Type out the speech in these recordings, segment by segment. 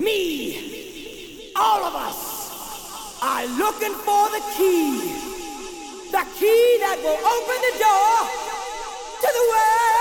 me, all of us are looking for the key. The key that will open the door to the world.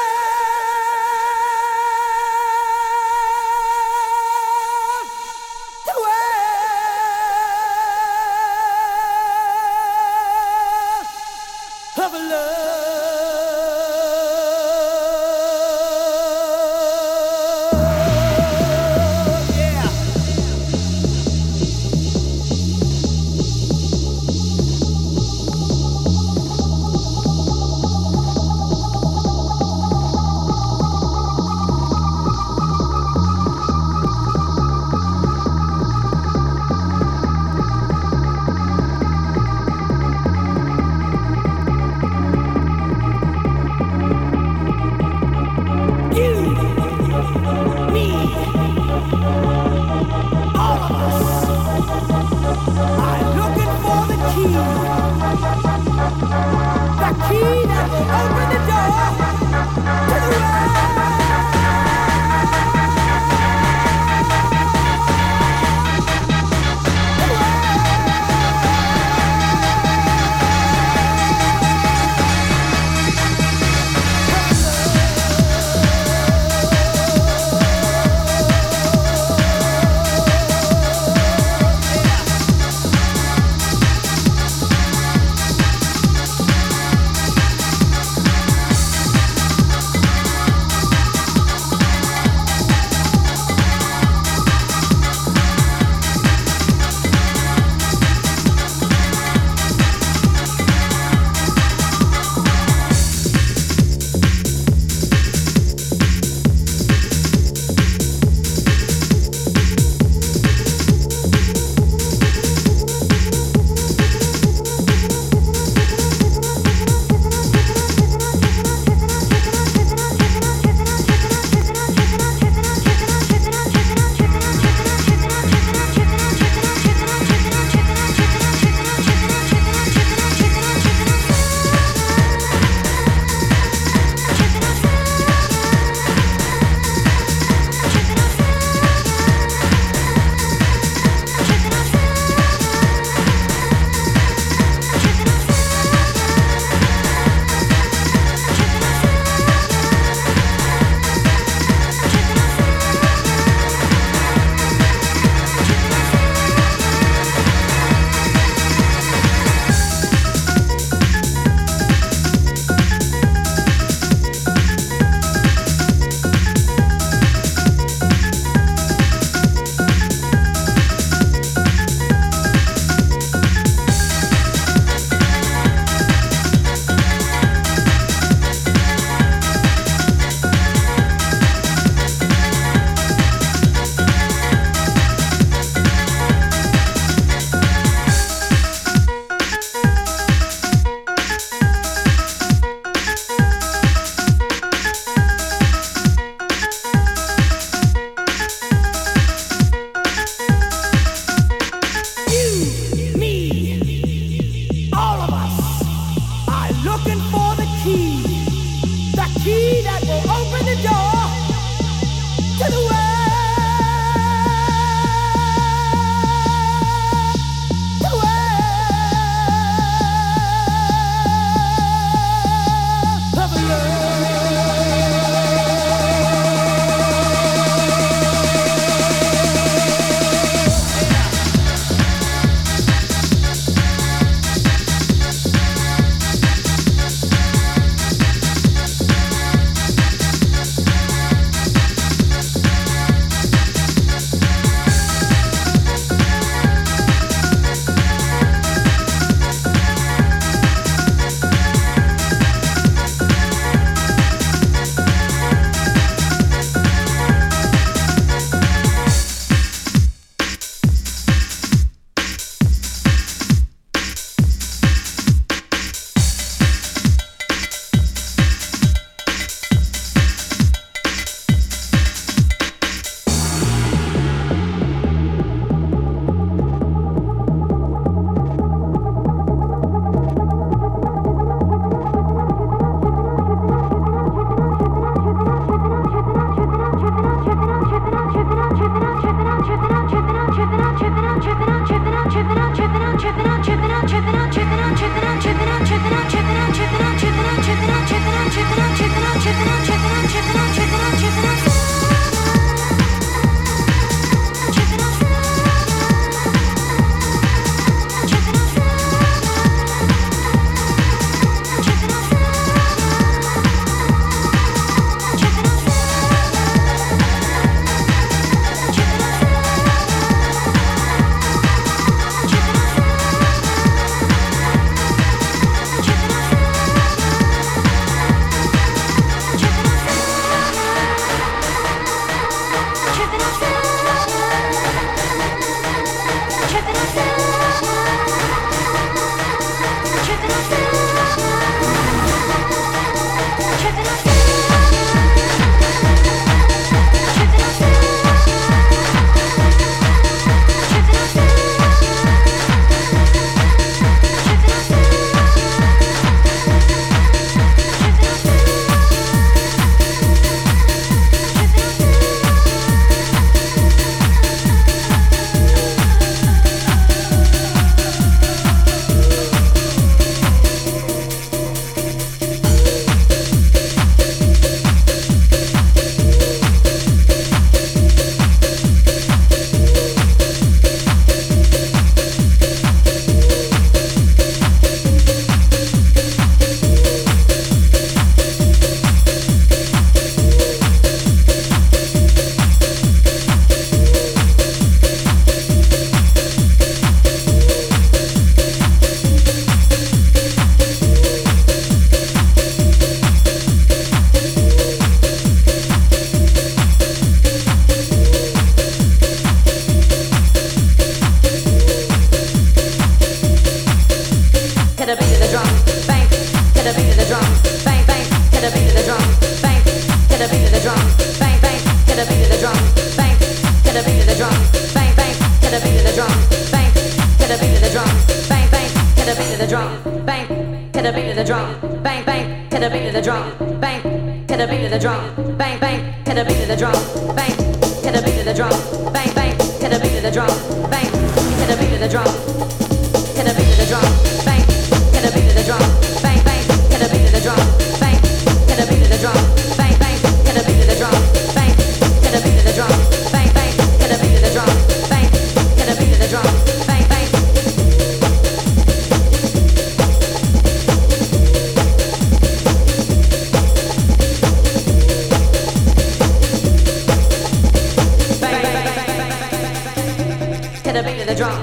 价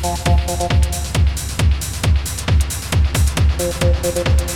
Thank you.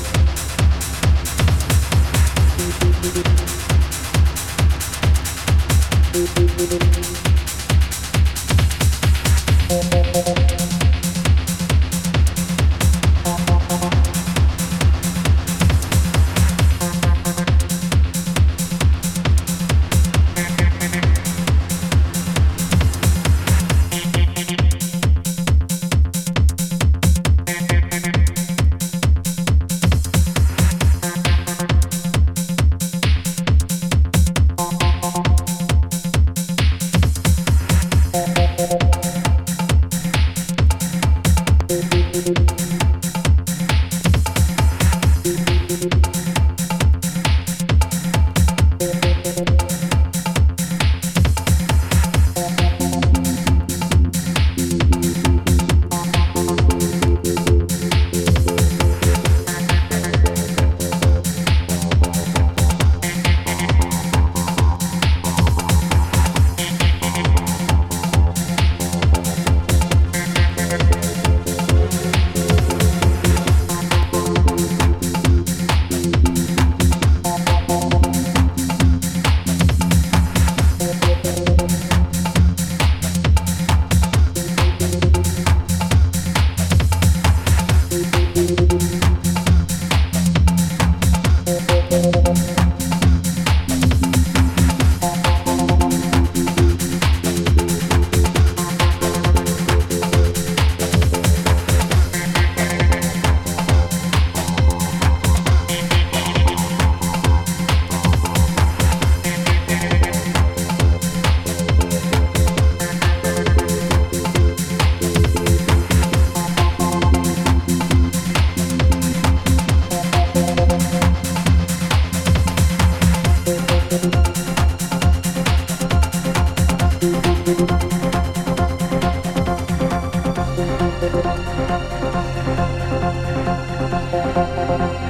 Thank you.